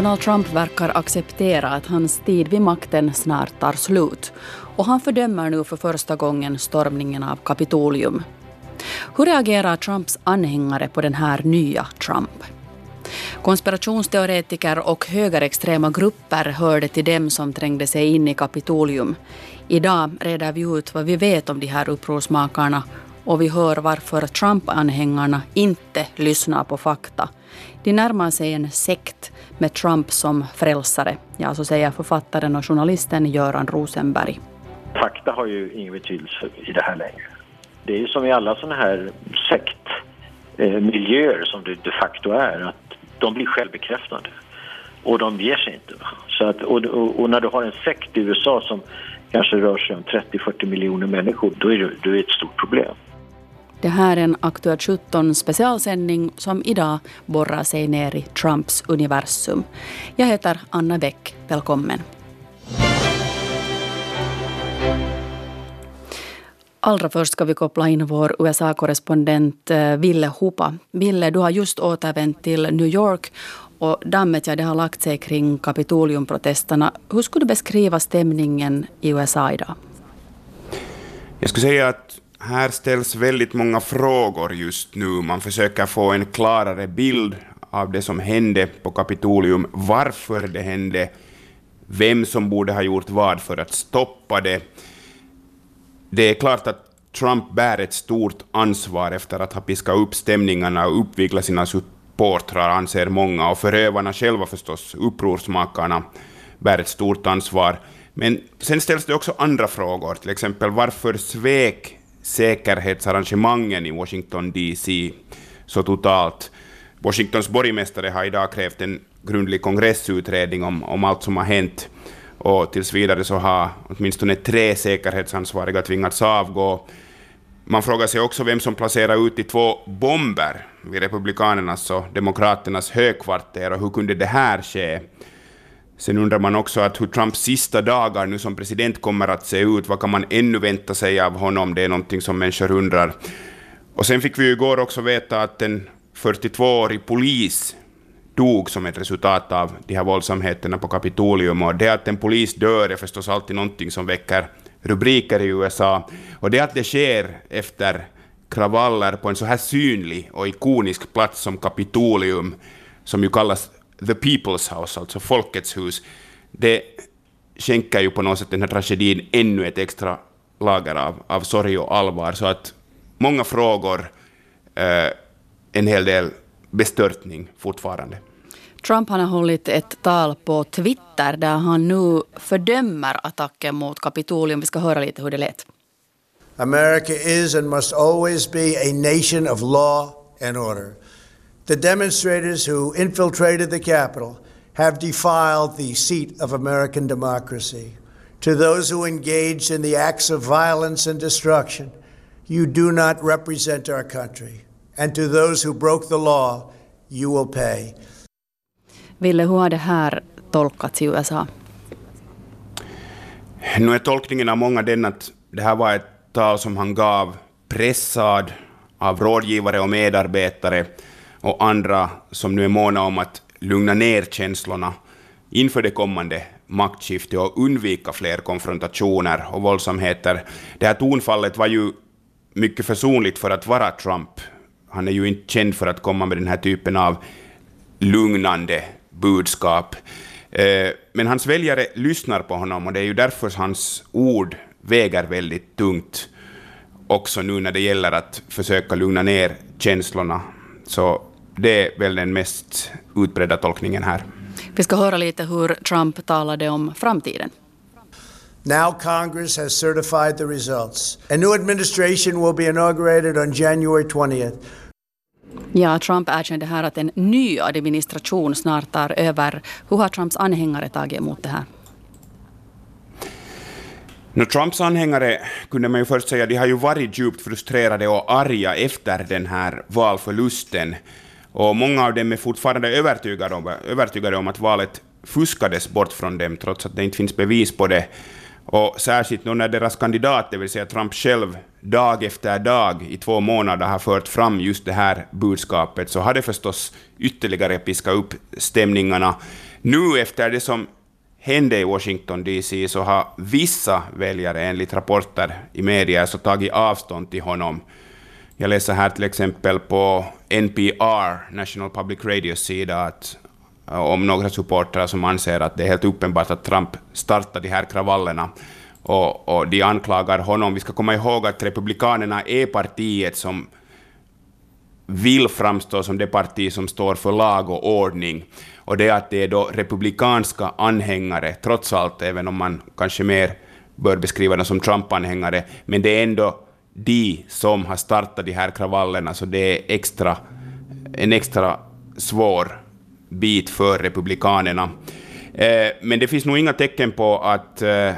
Donald Trump verkar acceptera att hans tid vid makten snart tar slut och han fördömer nu för första gången stormningen av Kapitolium. Hur reagerar Trumps anhängare på den här nya Trump? Konspirationsteoretiker och högerextrema grupper hörde till dem som trängde sig in i Kapitolium. Idag reder vi ut vad vi vet om de här upprorsmakarna och vi hör varför Trump-anhängarna inte lyssnar på fakta. De närmar sig en sekt med Trump som frälsare. Ja, så säger författaren och journalisten Göran Rosenberg. Fakta har ju ingen betydelse i det här längre. Det är ju som i alla sådana här sektmiljöer eh, som det de facto är, att de blir självbekräftande. Och de ger sig inte. Så att, och, och, och när du har en sekt i USA som kanske rör sig om 30-40 miljoner människor, då är det, då är det ett stort problem. Det här är en Aktuellt 17 specialsändning som idag borrar sig ner i Trumps universum. Jag heter Anna Bäck. Välkommen. Allra först ska vi koppla in vår USA-korrespondent eh, Ville Hupa. Ville, du har just återvänt till New York och dammet ja, det har lagt sig kring Kapitoliumprotesterna. Hur skulle du beskriva stämningen i USA idag? Jag skulle säga att här ställs väldigt många frågor just nu. Man försöker få en klarare bild av det som hände på Kapitolium, varför det hände, vem som borde ha gjort vad för att stoppa det. Det är klart att Trump bär ett stort ansvar efter att ha piskat upp stämningarna och uppviglat sina supportrar, anser många, och förövarna själva förstås, upprorsmakarna, bär ett stort ansvar. Men sen ställs det också andra frågor, till exempel varför svek säkerhetsarrangemangen i Washington DC så totalt. Washingtons borgmästare har idag krävt en grundlig kongressutredning om, om allt som har hänt och tills vidare så har åtminstone tre säkerhetsansvariga tvingats avgå. Man frågar sig också vem som placerar ut de två bomber vid Republikanernas och Demokraternas högkvarter och hur kunde det här ske? Sen undrar man också att hur Trumps sista dagar nu som president kommer att se ut. Vad kan man ännu vänta sig av honom? Det är någonting som människor undrar. Och sen fick vi ju igår också veta att en 42-årig polis dog som ett resultat av de här våldsamheterna på Kapitolium. Och det att en polis dör är förstås alltid någonting som väcker rubriker i USA. Och det att det sker efter kravaller på en så här synlig och ikonisk plats som Kapitolium, som ju kallas the people's house, alltså folkets hus, det skänker ju på något sätt den här tragedin ännu ett extra lager av, av sorg och allvar. Så att många frågor, eh, en hel del bestörtning fortfarande. Trump har hållit ett tal på Twitter där han nu fördömer attacken mot Kapitolium. Vi ska höra lite hur det lät. America is and must always be a nation of law and order. The demonstrators who infiltrated the Capitol have defiled the seat of American democracy. To those who engaged in the acts of violence and destruction, you do not represent our country. And to those who broke the law, you will pay. Ville, hur har det här tolkats i USA? Nu är tolkningen av många den att det här var ett tal som han gav pressad av rådgivare och medarbetare och andra som nu är måna om att lugna ner känslorna inför det kommande maktskiftet och undvika fler konfrontationer och våldsamheter. Det här tonfallet var ju mycket försonligt för att vara Trump. Han är ju inte känd för att komma med den här typen av lugnande budskap. Eh, men hans väljare lyssnar på honom och det är ju därför hans ord väger väldigt tungt också nu när det gäller att försöka lugna ner känslorna. Så det är väl den mest utbredda tolkningen här. Vi ska höra lite hur Trump talade om framtiden. Now Congress has certified the results. A new administration will be inaugurated on January 20th. Ja, Trump erkände här att en ny administration snart tar över. Hur har Trumps anhängare tagit emot det här? No, Trumps anhängare kunde man ju först säga, de har ju varit djupt frustrerade och arga efter den här valförlusten. Och många av dem är fortfarande övertygade om, övertygade om att valet fuskades bort från dem, trots att det inte finns bevis på det. Och särskilt när deras kandidat, det vill säga Trump själv, dag efter dag i två månader har fört fram just det här budskapet, så har det förstås ytterligare piskat upp stämningarna. Nu efter det som hände i Washington DC så har vissa väljare enligt rapporter i media så tagit avstånd till honom. Jag läser här till exempel på NPR, National Public Radios sida, att, eh, om några supportrar som anser att det är helt uppenbart att Trump startar de här kravallerna. Och, och de anklagar honom. Vi ska komma ihåg att Republikanerna är partiet som vill framstå som det parti som står för lag och ordning. Och det är att det är då republikanska anhängare, trots allt, även om man kanske mer bör beskriva dem som Trump-anhängare, men det är ändå de som har startat de här kravallerna, så det är extra, en extra svår bit för republikanerna. Eh, men det finns nog inga tecken på att eh,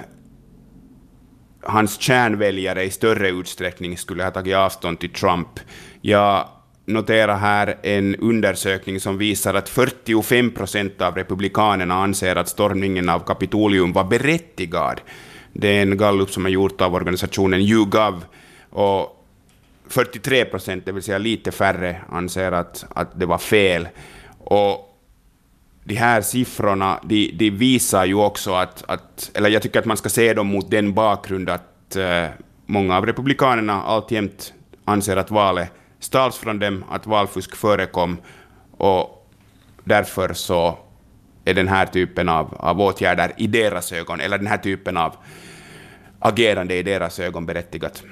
hans kärnväljare i större utsträckning skulle ha tagit avstånd till Trump. Jag noterar här en undersökning som visar att 45 procent av republikanerna anser att stormningen av Kapitolium var berättigad. Det är en gallup som är gjort av organisationen YouGov. Och 43 procent, det vill säga lite färre, anser att, att det var fel. Och de här siffrorna de, de visar ju också att, att, eller jag tycker att man ska se dem mot den bakgrund att eh, många av republikanerna alltjämt anser att valet stals från dem, att valfusk förekom och därför så är den här typen av, av åtgärder i deras ögon, eller den här typen av agerande i deras ögon berättigat.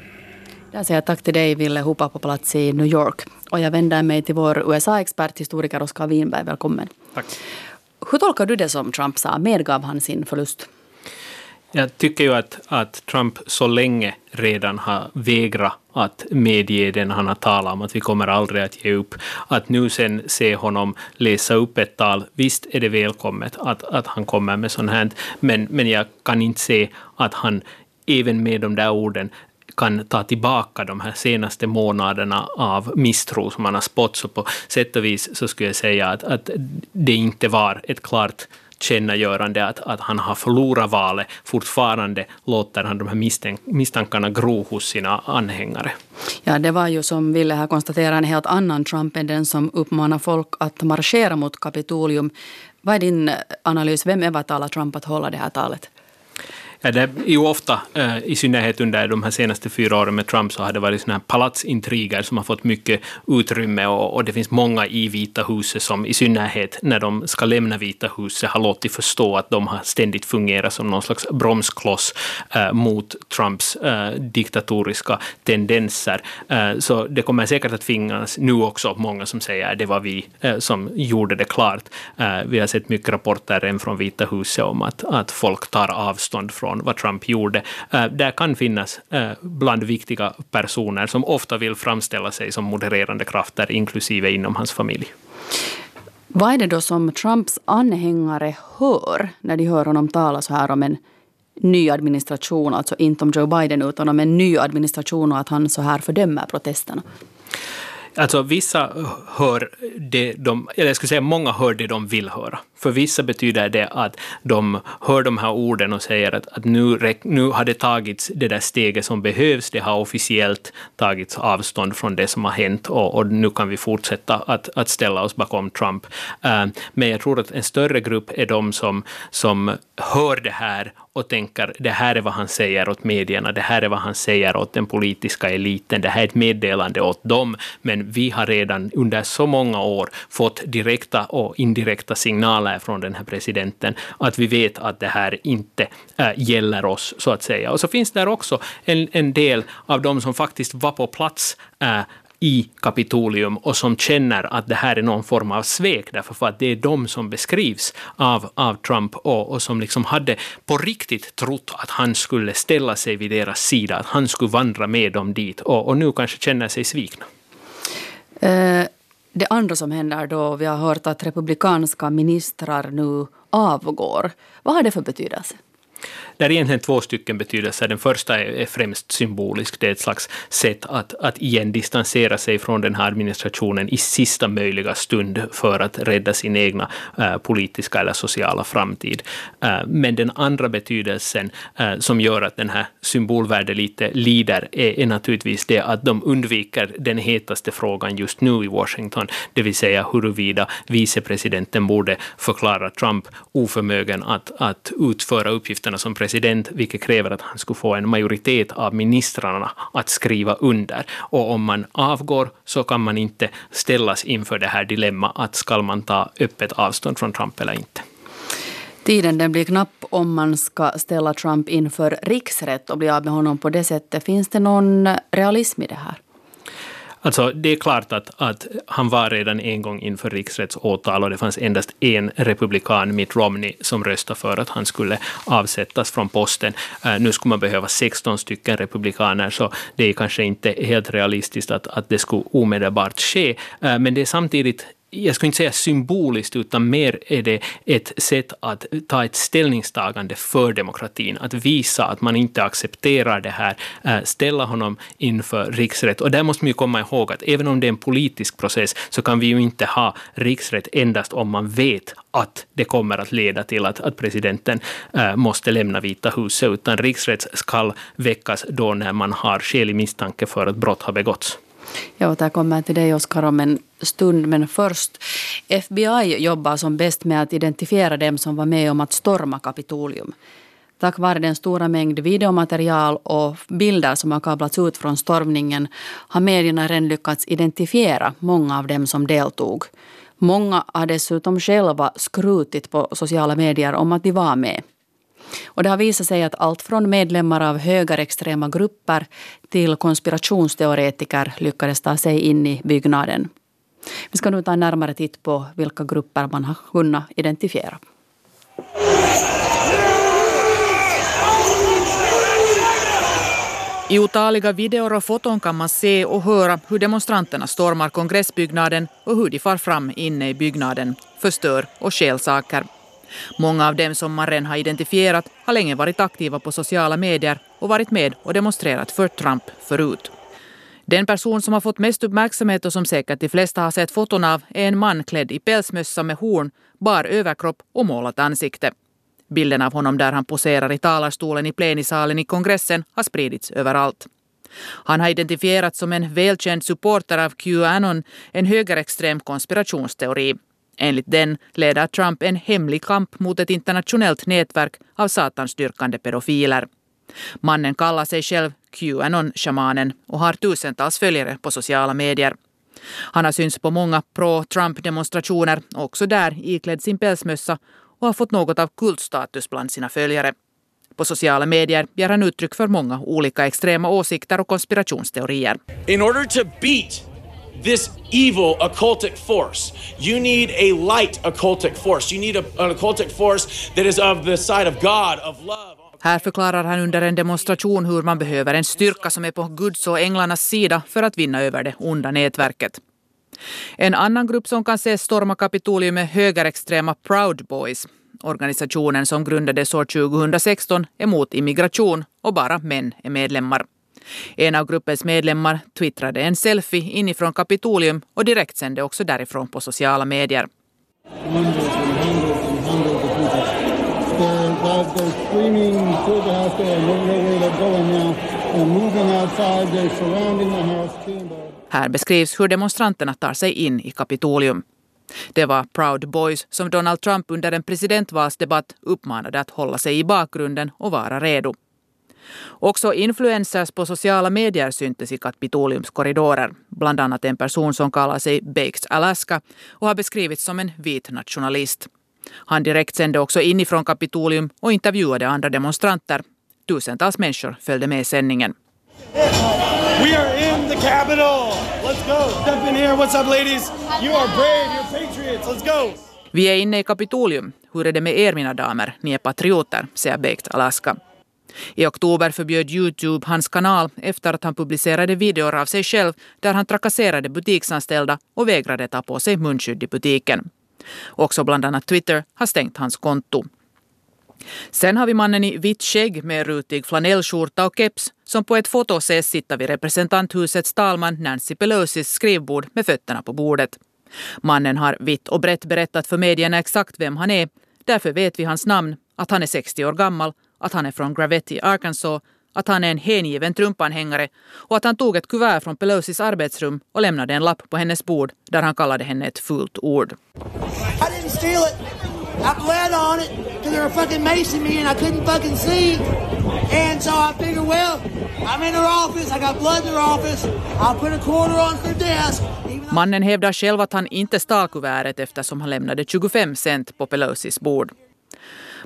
Jag säger tack till dig, Ville Hoppa på plats i New York. Och jag vänder mig till vår USA-expert, historiker Oskar Winberg. Välkommen. Tack. Hur tolkar du det som Trump sa? Medgav han sin förlust? Jag tycker ju att, att Trump så länge redan har vägrat att medge den han har talat om, att vi kommer aldrig att ge upp. Att nu sen se honom läsa upp ett tal, visst är det välkommet att, att han kommer med sånt här, men, men jag kan inte se att han även med de där orden kan ta tillbaka de här senaste månaderna av misstro som han har spått. Så på sätt och vis så skulle jag säga att, att det inte var ett klart kännagörande att, att han har förlorat valet. Fortfarande låter han de här misstänk, misstankarna gro hos sina anhängare. Ja, det var ju som Ville här konstatera en helt annan Trump än den som uppmanar folk att marschera mot Kapitolium. Vad är din analys? Vem övertalar Trump att hålla det här talet? Ja, det är ju ofta, eh, i synnerhet under de här senaste fyra åren med Trump, så har det varit såna här palatsintriger som har fått mycket utrymme och, och, det finns många i Vita huset som i synnerhet när de ska lämna Vita huset har låtit förstå att de har ständigt fungerat som någon slags bromskloss eh, mot Trumps eh, diktatoriska tendenser. Eh, så det kommer säkert att finnas nu också många som säger att det var vi eh, som gjorde det klart. Eh, vi har sett mycket rapporter än från Vita huset om att, att folk tar avstånd från från vad Trump gjorde. Eh, där kan finnas eh, bland viktiga personer som ofta vill framställa sig som modererande krafter, inklusive inom hans familj. Vad är det då som Trumps anhängare hör när de hör honom tala så här om en ny administration, alltså inte om Joe Biden utan om en ny administration och att han så här fördömer protesterna? Alltså vissa hör det de, eller jag skulle säga många hör det de vill höra. För vissa betyder det att de hör de här orden och säger att, att nu, nu har det tagits det där steget som behövs, det har officiellt tagits avstånd från det som har hänt och, och nu kan vi fortsätta att, att ställa oss bakom Trump. Uh, men jag tror att en större grupp är de som, som hör det här och tänker det här är vad han säger åt medierna, det här är vad han säger åt den politiska eliten, det här är ett meddelande åt dem, men vi har redan under så många år fått direkta och indirekta signaler från den här presidenten, att vi vet att det här inte äh, gäller oss, så att säga. Och så finns där också en, en del av de som faktiskt var på plats äh, i Kapitolium och som känner att det här är någon form av svek, därför att det är de som beskrivs av, av Trump och, och som liksom hade på riktigt trott att han skulle ställa sig vid deras sida, att han skulle vandra med dem dit och, och nu kanske känner sig svikna. Uh, det andra som händer då, vi har hört att republikanska ministrar nu avgår. Vad har det för betydelse? Det är egentligen två stycken betydelser. Den första är, är främst symbolisk. Det är ett slags sätt att, att igen distansera sig från den här administrationen i sista möjliga stund för att rädda sin egna eh, politiska eller sociala framtid. Eh, men den andra betydelsen eh, som gör att den här symbolvärdet lite lider är, är naturligtvis det att de undviker den hetaste frågan just nu i Washington, det vill säga huruvida vicepresidenten borde förklara Trump oförmögen att, att utföra uppgifterna som president, vilket kräver att han skulle få en majoritet av ministrarna att skriva under. Och om man avgår så kan man inte ställas inför det här dilemma att ska man ta öppet avstånd från Trump eller inte. Tiden den blir knapp om man ska ställa Trump inför riksrätt och bli av med honom på det sättet. Finns det någon realism i det här? Alltså, det är klart att, att han var redan en gång inför riksrättsåtal och det fanns endast en republikan, Mitt Romney, som röstade för att han skulle avsättas från posten. Eh, nu skulle man behöva 16 stycken republikaner, så det är kanske inte helt realistiskt att, att det skulle omedelbart ske. Eh, men det är samtidigt jag skulle inte säga symboliskt, utan mer är det ett sätt att ta ett ställningstagande för demokratin, att visa att man inte accepterar det här, eh, ställa honom inför riksrätt. Och där måste man ju komma ihåg att även om det är en politisk process så kan vi ju inte ha riksrätt endast om man vet att det kommer att leda till att, att presidenten äh, måste lämna Vita huset, utan riksrätt ska väckas då när man har skälig misstanke för att brott har begåtts. Jag återkommer till dig, Oskar, om en stund. Men först. FBI jobbar som bäst med att identifiera dem som var med om att storma Kapitolium. Tack vare den stora mängd videomaterial och bilder som har kablats ut från stormningen har medierna redan lyckats identifiera många av dem som deltog. Många har dessutom själva skrutit på sociala medier om att de var med. Och det har visat sig att allt från medlemmar av högerextrema grupper till konspirationsteoretiker lyckades ta sig in i byggnaden. Vi ska nu ta en närmare titt på vilka grupper man har kunnat identifiera. I otaliga videor och foton kan man se och höra hur demonstranterna stormar kongressbyggnaden och hur de far fram inne i byggnaden, förstör och stjäl saker. Många av dem som man redan har identifierat har länge varit aktiva på sociala medier och varit med och demonstrerat för Trump förut. Den person som har fått mest uppmärksamhet och som säkert de flesta har sett foton av är en man klädd i pälsmössa med horn, bar överkropp och målat ansikte. Bilden av honom där han poserar i talarstolen i plenisalen i kongressen har spridits överallt. Han har identifierats som en välkänd supporter av Qanon, en högerextrem konspirationsteori. Enligt den leder Trump en hemlig kamp mot ett internationellt nätverk av satansdyrkande pedofiler. Mannen kallar sig själv Qanon-shamanen och har tusentals följare på sociala medier. Han har synts på många pro-Trump-demonstrationer, också där iklädd sin pälsmössa och har fått något av kultstatus bland sina följare. På sociala medier ger han uttryck för många olika extrema åsikter och konspirationsteorier. In order to beat this evil occultic force. You need a light occultic force. You need a, an occultic force that is of the side of God, of love. Här förklarar han under en demonstration hur man behöver en styrka som är på Guds och änglarnas sida för att vinna över det onda nätverket. En annan grupp som kan ses storma Kapitolium är högerextrema Proud Boys. Organisationen som grundades år 2016 är mot immigration och bara män är medlemmar. En av gruppens medlemmar twittrade en selfie inifrån Kapitolium och direktsände också därifrån på sociala medier. Här beskrivs hur demonstranterna tar sig in i Kapitolium. Det var Proud Boys som Donald Trump under en presidentvalsdebatt uppmanade att hålla sig i bakgrunden och vara redo. Också influencers på sociala medier syntes i Kapitoliums korridorer. Bland annat en person som kallar sig Baked Alaska och har beskrivits som en vit nationalist. Han direkt sände också inifrån Kapitolium och intervjuade andra demonstranter. Tusentals människor följde med sändningen. We are in the Capitol! Let's go! Step in here! What's up ladies? You are brave, you're patriots! Let's go! Vi är inne i Kapitolium. Hur är det med er mina damer? Ni är patrioter, säger Baked Alaska. I oktober förbjöd Youtube hans kanal efter att han publicerade videor av sig själv där han trakasserade butiksanställda och vägrade ta på sig munskydd i butiken. Också bland annat Twitter har stängt hans konto. Sen har vi mannen i vitt skägg med rutig flanellskjorta och keps som på ett foto ses sitta vid representanthusets talman Nancy Pelosis skrivbord med fötterna på bordet. Mannen har vitt och brett berättat för medierna exakt vem han är. Därför vet vi hans namn, att han är 60 år gammal, att han är från Gravity, Arkansas, att han är en hängiven Trump-anhängare och att han tog ett kuvert från Pelosis arbetsrum och lämnade en lapp på hennes bord där han kallade henne ett fult ord. I didn't steal it. I bled on it because they were fucking macing me and I couldn't fucking see. And so I figured, well, I'm in their office. I got blood in their office. I'll put a quarter on their desk. Mannen hävdar själv att han inte stal kuvertet eftersom han lämnade 25 cent på Pelosis bord.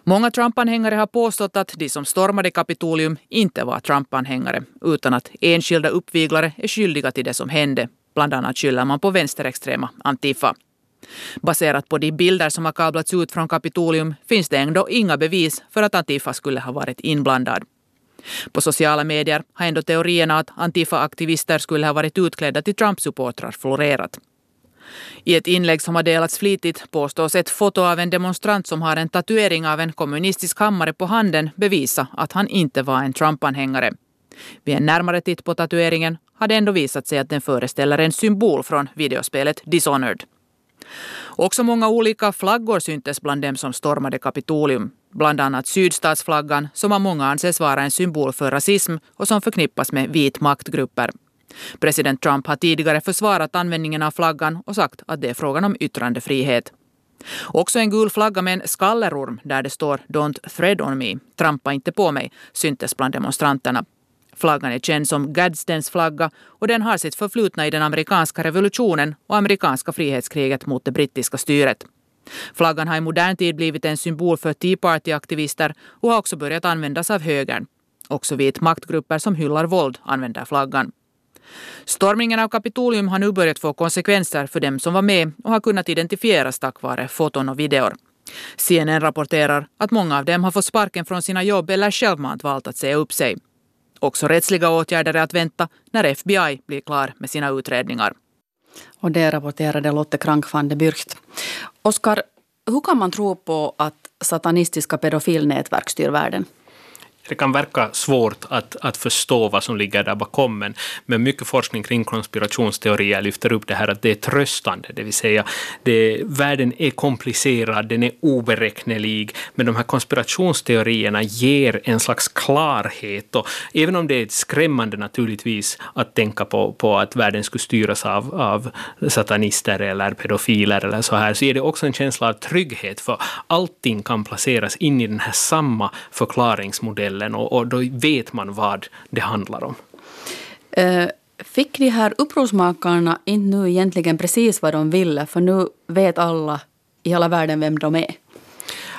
Många Trump-anhängare har påstått att de som stormade Kapitolium inte var Trump-anhängare utan att enskilda uppviglare är skyldiga till det som hände. Bland annat skyller man på vänsterextrema Antifa. Baserat på de bilder som har kablats ut från Kapitolium finns det ändå inga bevis för att Antifa skulle ha varit inblandad. På sociala medier har ändå teorierna att Antifa-aktivister skulle ha varit utklädda till Trump-supportrar florerat. I ett inlägg som har delats flitigt påstås ett foto av en demonstrant som har en tatuering av en kommunistisk hammare på handen bevisa att han inte var en Trump-anhängare. Vid en närmare titt på tatueringen har det ändå visat sig att den föreställer en symbol från videospelet Dishonored. Också många olika flaggor syntes bland dem som stormade Kapitolium. Bland annat sydstatsflaggan som av många anses vara en symbol för rasism och som förknippas med vit maktgrupper. President Trump har tidigare försvarat användningen av flaggan och sagt att det är frågan om yttrandefrihet. Också en gul flagga med en skallerorm där det står “Don't thread on me”, trampa inte på mig, syntes bland demonstranterna. Flaggan är känd som Gadsdens flagga och den har sitt förflutna i den amerikanska revolutionen och amerikanska frihetskriget mot det brittiska styret. Flaggan har i modern tid blivit en symbol för Tea Party-aktivister och har också börjat användas av högern. Också vit maktgrupper som hyllar våld använder flaggan. Stormningen av Kapitolium har nu börjat få konsekvenser för dem som var med och har kunnat identifieras tack vare foton och videor. CNN rapporterar att många av dem har fått sparken från sina jobb eller självmant valt att säga upp sig. Också rättsliga åtgärder är att vänta när FBI blir klar med sina utredningar. Och det rapporterade Lotte Krank van de Bürcht. Oskar, hur kan man tro på att satanistiska pedofilnätverk styr världen? Det kan verka svårt att, att förstå vad som ligger där bakom, men, men mycket forskning kring konspirationsteorier lyfter upp det här att det är tröstande, det vill säga det, världen är komplicerad, den är oberäknelig, men de här konspirationsteorierna ger en slags klarhet, och även om det är skrämmande naturligtvis att tänka på, på att världen skulle styras av, av satanister eller pedofiler eller så här, så ger det också en känsla av trygghet, för allting kan placeras in i den här samma förklaringsmodellen kvällen och, och då vet man vad det handlar om. Uh, fick de här upprorsmakarna inte nu egentligen precis vad de ville? För nu vet alla i hela världen vem de är.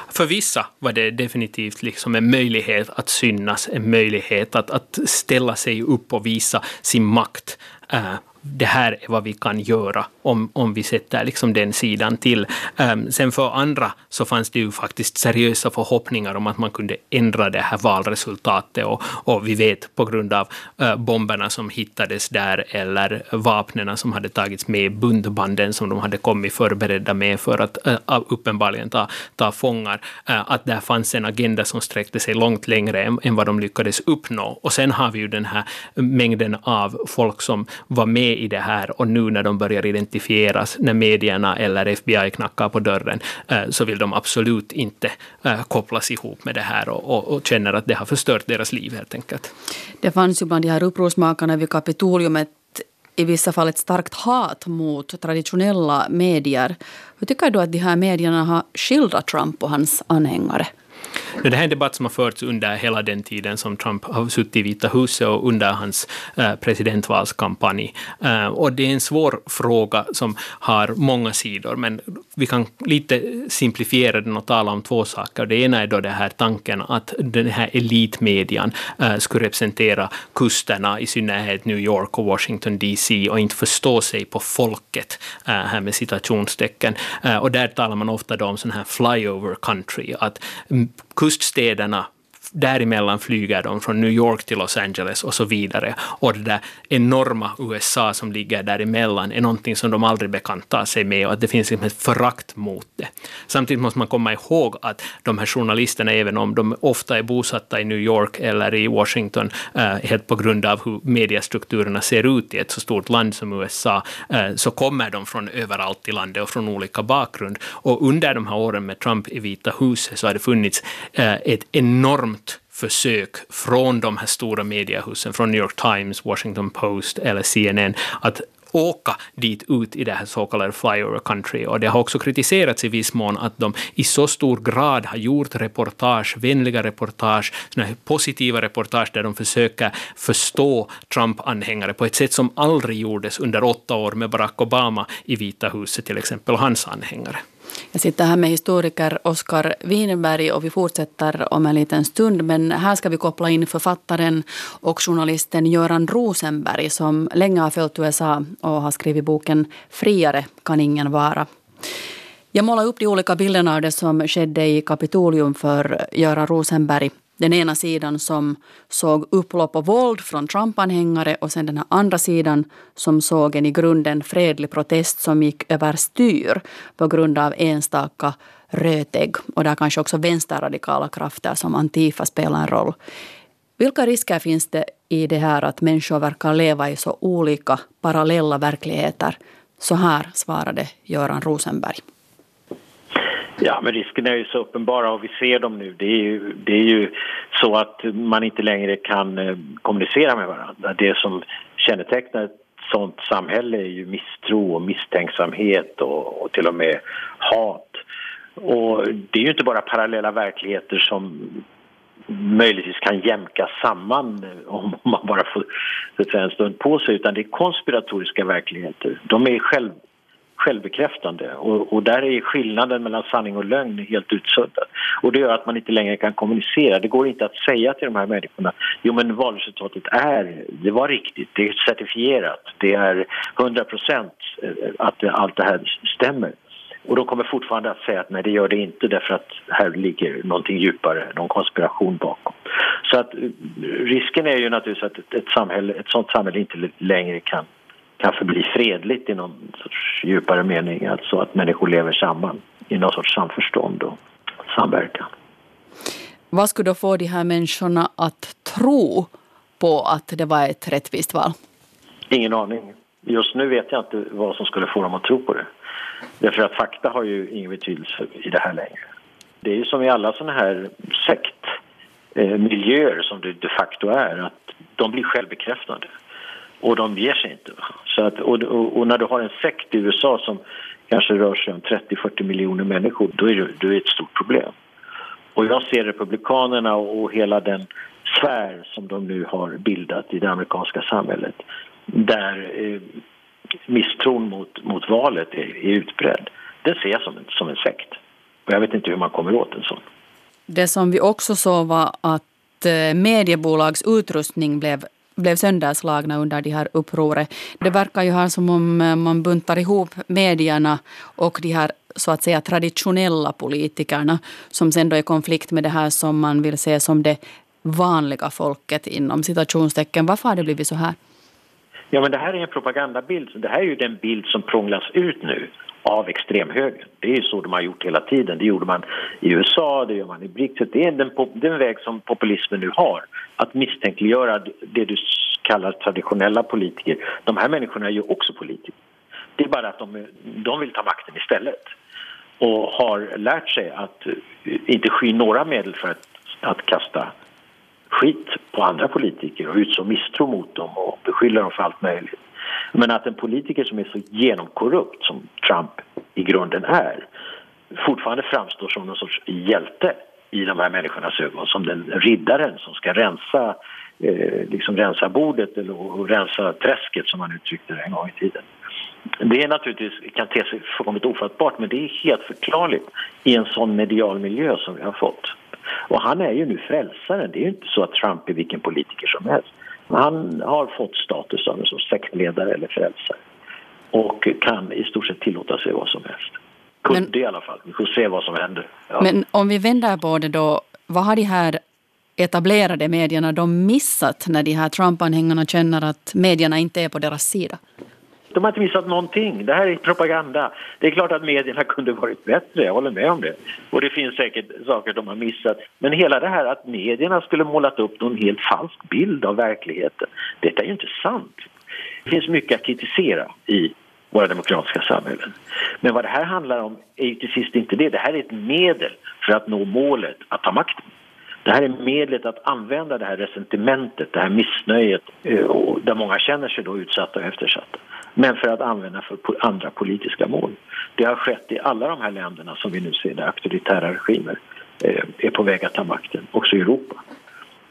För vissa var det definitivt liksom en möjlighet att synas, en möjlighet att, att ställa sig upp och visa sin makt. Uh, det här är vad vi kan göra om, om vi sätter liksom den sidan till. Um, sen för andra så fanns det ju faktiskt seriösa förhoppningar om att man kunde ändra det här valresultatet och, och vi vet på grund av uh, bomberna som hittades där eller vapnen som hade tagits med, bundbanden som de hade kommit förberedda med för att uh, uppenbarligen ta, ta fångar, uh, att där fanns en agenda som sträckte sig långt längre än, än vad de lyckades uppnå. Och sen har vi ju den här mängden av folk som var med i det här och nu när de börjar identifieras, när medierna eller FBI knackar på dörren, eh, så vill de absolut inte eh, kopplas ihop med det här och, och, och känner att det har förstört deras liv helt enkelt. Det fanns ju bland de här upprorsmakarna vid Kapitolium ett i vissa fall ett starkt hat mot traditionella medier. Hur tycker du att de här medierna har skildrat Trump och hans anhängare? Det här är en debatt som har förts under hela den tiden som Trump har suttit i Vita huset och under hans eh, presidentvalskampanj. Eh, och det är en svår fråga som har många sidor, men vi kan lite simplifiera den och tala om två saker. Det ena är då den här tanken att den här elitmedian eh, skulle representera kusterna, i synnerhet New York och Washington DC, och inte förstå sig på folket, här med citationstecken. Och där talar man ofta då om sån här flyover country, att kuststäderna däremellan flyger de från New York till Los Angeles och så vidare. Och det där enorma USA som ligger däremellan är någonting som de aldrig bekantar sig med och att det finns liksom ett förakt mot det. Samtidigt måste man komma ihåg att de här journalisterna, även om de ofta är bosatta i New York eller i Washington, eh, helt på grund av hur mediestrukturerna ser ut i ett så stort land som USA, eh, så kommer de från överallt i landet och från olika bakgrund. Och under de här åren med Trump i Vita huset så har det funnits eh, ett enormt försök från de här stora mediehusen, från New York Times, Washington Post eller CNN, att åka dit ut i det här så kallade flyover country. Och det har också kritiserats i viss mån att de i så stor grad har gjort reportage, vänliga reportage, såna positiva reportage där de försöker förstå Trump-anhängare på ett sätt som aldrig gjordes under åtta år med Barack Obama i Vita huset till exempel, och hans anhängare. Jag sitter här med historiker Oskar Winberg och vi fortsätter om en liten stund. Men här ska vi koppla in författaren och journalisten Göran Rosenberg som länge har följt USA och har skrivit boken Friare kan ingen vara. Jag målar upp de olika bilderna av det som skedde i Kapitolium för Göran Rosenberg den ena sidan som såg upplopp och våld från Trump-anhängare och sen den här andra sidan som såg en i grunden fredlig protest som gick överstyr på grund av enstaka rötägg. Och där kanske också vänsterradikala krafter som Antifa spelar en roll. Vilka risker finns det i det här att människor verkar leva i så olika parallella verkligheter? Så här svarade Göran Rosenberg. Ja, men riskerna är ju så uppenbara och vi ser dem nu. Det är ju, det är ju så att man inte längre kan eh, kommunicera med varandra. Det som kännetecknar ett sånt samhälle är ju misstro och misstänksamhet och, och till och med hat. Och det är ju inte bara parallella verkligheter som möjligtvis kan jämkas samman eh, om man bara får en stund på sig utan det är konspiratoriska verkligheter. De är själv självbekräftande och, och, där är skillnaden mellan sanning och lögn helt utsuddad. Och det gör att man inte längre kan kommunicera. Det går inte att säga till de här människorna jo men valresultatet är, det var riktigt, det är certifierat, det är 100 procent eh, att allt det här stämmer. Och de kommer fortfarande att säga att nej det gör det inte därför att här ligger någonting djupare, någon konspiration bakom. Så att eh, risken är ju naturligtvis att ett, ett, samhälle, ett sånt samhälle inte längre kan kan förbli fredligt i någon sorts djupare mening. Alltså att människor lever samman i någon sorts samförstånd och samverkan. Vad skulle då få de här människorna att tro på att det var ett rättvist val? Ingen aning. Just nu vet jag inte vad som skulle få dem att tro på det. Därför att fakta har ju ingen betydelse i det här längre. Det är ju som i alla såna här sektmiljöer som det de facto är, att de blir självbekräftande. Och de ger sig inte. Så att, och, och, och, när du har en sekt i USA som kanske rör sig om 30-40 miljoner människor, då är det, ett stort problem. Och jag ser Republikanerna och hela den sfär som de nu har bildat i det amerikanska samhället där eh, misstron mot, mot valet är, är utbredd. Det ser jag som en, som en sekt. Och jag vet inte hur man kommer åt en sån. Det som vi också såg var att eh, mediebolags utrustning blev blev sönderslagna under de här upproret. Det verkar ju här som om eh, man buntar ihop medierna och de här så att säga traditionella politikerna som sen då är i konflikt med det här som man vill se som det vanliga folket inom citationstecken. Varför har det blivit så här? Ja, men det här är en propagandabild. Det här är ju den bild som prånglas ut nu av extremhögern. Det är ju så de har gjort hela tiden. Det gjorde man i USA, det gör man i Brexit. Det är den, den väg som populismen nu har. Att misstänkliggöra det du kallar traditionella politiker. De här människorna är ju också politiker. Det är bara att de, de vill ta makten istället och har lärt sig att eh, inte sky några medel för att, att kasta skit på andra politiker och utså misstro mot dem och beskylla dem för allt möjligt. Men att en politiker som är så genomkorrupt som Trump i grunden är fortfarande framstår som någon sorts hjälte i de här människornas ögon, som den riddaren som ska rensa, eh, liksom rensa bordet eller, och rensa träsket som man uttryckte det en gång i tiden. Det är naturligtvis, kan te sig fullkomligt ofattbart men det är helt förklarligt i en sån medial miljö som vi har fått. Och han är ju nu frälsaren, det är ju inte så att Trump är vilken politiker som helst. Han har fått status som sektledare eller frälsare och kan i stort sett tillåta sig vad som helst. Kunde men, i alla fall. Vi får se vad som händer. Ja. Men om vi vänder på det då, vad har de här etablerade medierna de missat när de här Trump-anhängarna känner att medierna inte är på deras sida? De har inte missat någonting. Det här är propaganda. Det är klart att medierna kunde varit bättre, jag håller med om det. Och det finns säkert saker de har missat. Men hela det här att medierna skulle målat upp någon helt falsk bild av verkligheten, detta är ju inte sant. Det finns mycket att kritisera i våra demokratiska samhällen. Men vad det här handlar om är ju till sist inte det. Det här är ett medel för att nå målet att ta makten. Det här är medlet att använda det här resentimentet, det här missnöjet eh, där många känner sig då utsatta och eftersatta men för att använda för andra politiska mål. Det har skett i alla de här länderna som vi nu ser där auktoritära regimer eh, är på väg att ta makten, också i Europa.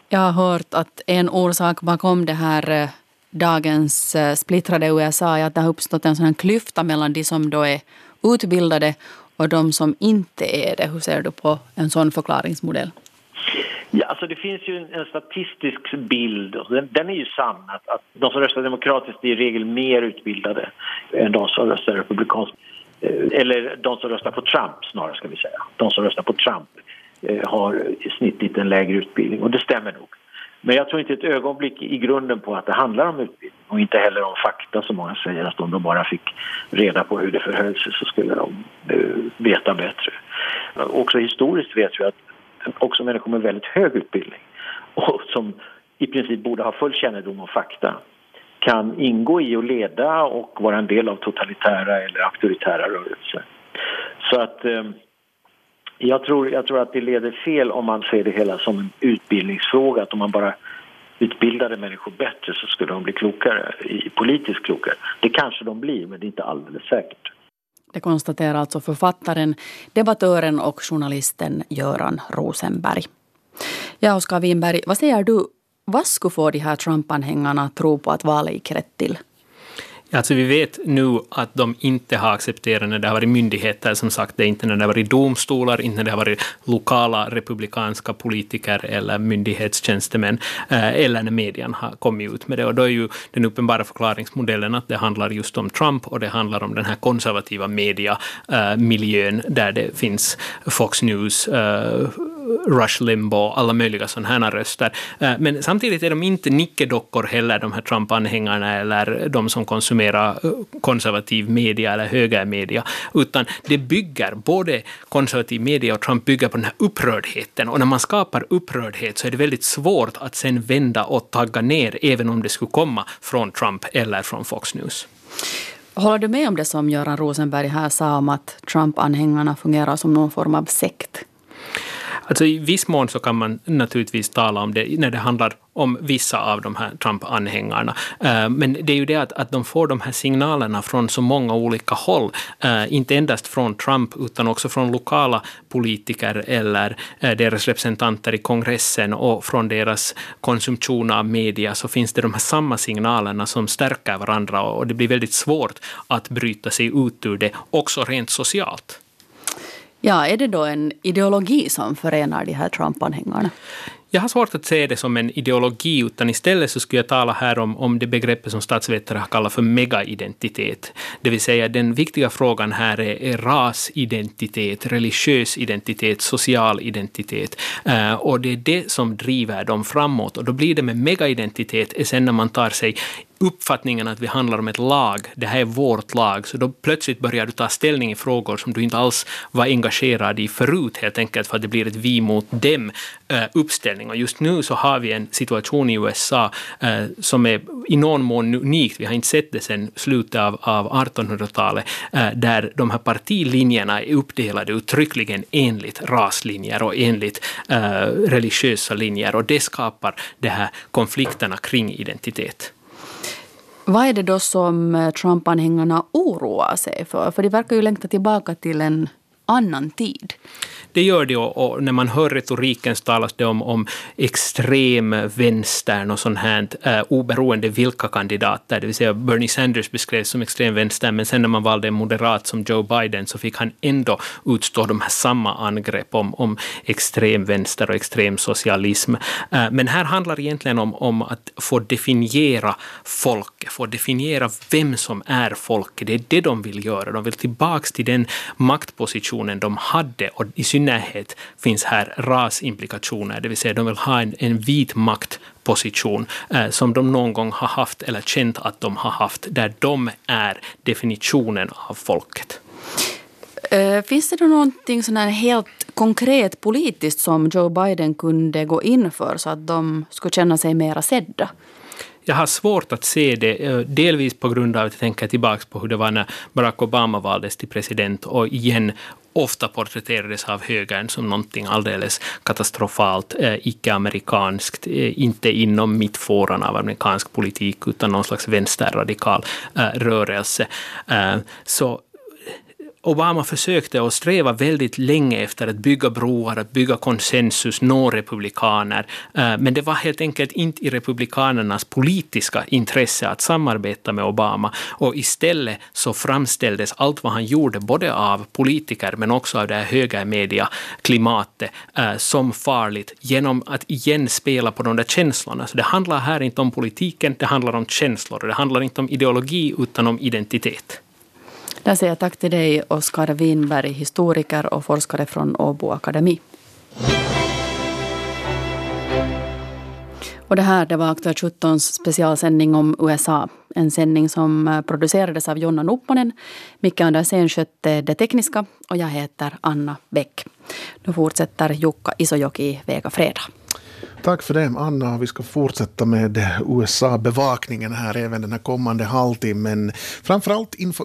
Jag har hört att en orsak bakom det här eh, dagens splittrade USA är att det har uppstått en sån klyfta mellan de som då är utbildade och de som inte är det. Hur ser du på en sån förklaringsmodell? Ja, alltså det finns ju en, statistisk bild, den, den är ju sann, att, att de som röstar demokratiskt är i regel mer utbildade än de som röstar republikanskt. Eh, eller de som röstar på Trump snarare ska vi säga. De som röstar på Trump eh, har i snitt en lägre utbildning och det stämmer nog. Men jag tror inte ett ögonblick i grunden på att det handlar om utbildning och inte heller om fakta som många säger att om de bara fick reda på hur det förhöll sig så skulle de eh, veta bättre. Också historiskt vet vi att också människor med väldigt hög utbildning och som i princip borde ha full kännedom om fakta kan ingå i och leda och vara en del av totalitära eller auktoritära rörelser. Så att eh, jag, tror, jag tror att det leder fel om man ser det hela som en utbildningsfråga, att om man bara utbildade människor bättre så skulle de bli klokare, politiskt klokare. Det kanske de blir, men det är inte alldeles säkert. Det konstaterar alltså författaren, debattören och journalisten Göran Rosenberg. Ja, Oskar Winberg, vad säger du? Vad skulle få de här Trump-anhängarna att tro på att valet gick rätt till? Alltså vi vet nu att de inte har accepterat när det har varit myndigheter, som sagt, det är inte när det har varit domstolar, inte när det har varit lokala republikanska politiker eller myndighetstjänstemän, eh, eller när medierna har kommit ut med det. Och då är ju den uppenbara förklaringsmodellen att det handlar just om Trump och det handlar om den här konservativa mediamiljön eh, där det finns Fox News, eh, Rush Limbaugh, alla möjliga sådana här röster. Eh, men samtidigt är de inte nickedockor heller, de här Trump-anhängarna eller de som konsumerar eh, konservativ media eller högermedia, utan det bygger, både konservativ media och Trump bygger på den här upprördheten. Och när man skapar upprördhet så är det väldigt svårt att sen vända och tagga ner, även om det skulle komma från Trump eller från Fox News. Håller du med om det som Göran Rosenberg här sa om att Trump-anhängarna fungerar som någon form av sekt? Alltså I viss mån så kan man naturligtvis tala om det när det handlar om vissa av de här Trump-anhängarna. Eh, men det är ju det att, att de får de här signalerna från så många olika håll. Eh, inte endast från Trump utan också från lokala politiker eller eh, deras representanter i kongressen och från deras konsumtion av media så finns det de här samma signalerna som stärker varandra och det blir väldigt svårt att bryta sig ut ur det, också rent socialt. Ja, är det då en ideologi som förenar de här Trump-anhängarna? Jag har svårt att se det som en ideologi, utan istället så skulle jag tala här om, om det begreppet som statsvetare har kallat för megaidentitet. Det vill säga den viktiga frågan här är, är rasidentitet, religiös identitet, social identitet. Uh, och det är det som driver dem framåt. Och då blir det med megaidentitet, är sen när man tar sig uppfattningen att vi handlar om ett lag, det här är vårt lag, så då plötsligt börjar du ta ställning i frågor som du inte alls var engagerad i förut, helt enkelt för att det blir ett vi mot dem eh, uppställning. Och just nu så har vi en situation i USA eh, som är i någon mån unikt, vi har inte sett det sedan slutet av, av 1800-talet, eh, där de här partilinjerna är uppdelade uttryckligen enligt raslinjer och enligt religiösa linjer, och det skapar de här konflikterna kring identitet. Vad är det då som eh, Trump-anhängarna oroar sig för? För de verkar ju längta tillbaka till en annan tid. Det gör det och, och när man hör retoriken så talas det om, om extremvänstern och sånt här, eh, oberoende vilka kandidater, det vill säga Bernie Sanders beskrevs som extremvänstern men sen när man valde en moderat som Joe Biden så fick han ändå utstå de här samma angrepp om, om extremvänster och extremsocialism. Eh, men här handlar det egentligen om, om att få definiera folket, få definiera vem som är folket. Det är det de vill göra. De vill tillbaka till den maktpositionen de hade och i synnerhet finns här rasimplikationer, det vill säga de vill ha en, en vit maktposition eh, som de någon gång har haft eller känt att de har haft, där de är definitionen av folket. Uh, finns det då någonting sån här helt konkret politiskt som Joe Biden kunde gå in för så att de skulle känna sig mera sedda? Jag har svårt att se det, eh, delvis på grund av att jag tänker tillbaka på hur det var när Barack Obama valdes till president och igen ofta porträtterades av högern som någonting alldeles katastrofalt, eh, icke-amerikanskt, eh, inte inom mittfåran av amerikansk politik, utan någon slags vänsterradikal eh, rörelse. Eh, så Obama försökte och sträva väldigt länge efter att bygga broar, att bygga konsensus, nå republikaner. Eh, men det var helt enkelt inte i republikanernas politiska intresse att samarbeta med Obama. Och istället så framställdes allt vad han gjorde, både av politiker men också av det här högermediaklimatet, eh, som farligt genom att igen spela på de där känslorna. Så det handlar här inte om politiken, det handlar om känslor. Det handlar inte om ideologi utan om identitet. Där säger jag tack till dig, Oskar Winberg, historiker och forskare från Åbo Akademi. Och det här det var Aktuellt 17 specialsändning om USA. En sändning som eh, producerades av Jonna Nupponen. Micke Andersén skötte det tekniska och jag heter Anna Bäck. Nu fortsätter Jukka Isojoki Vega Fredag. Tack för det, Anna. Vi ska fortsätta med USA-bevakningen här även den här kommande halvtimmen. Framförallt info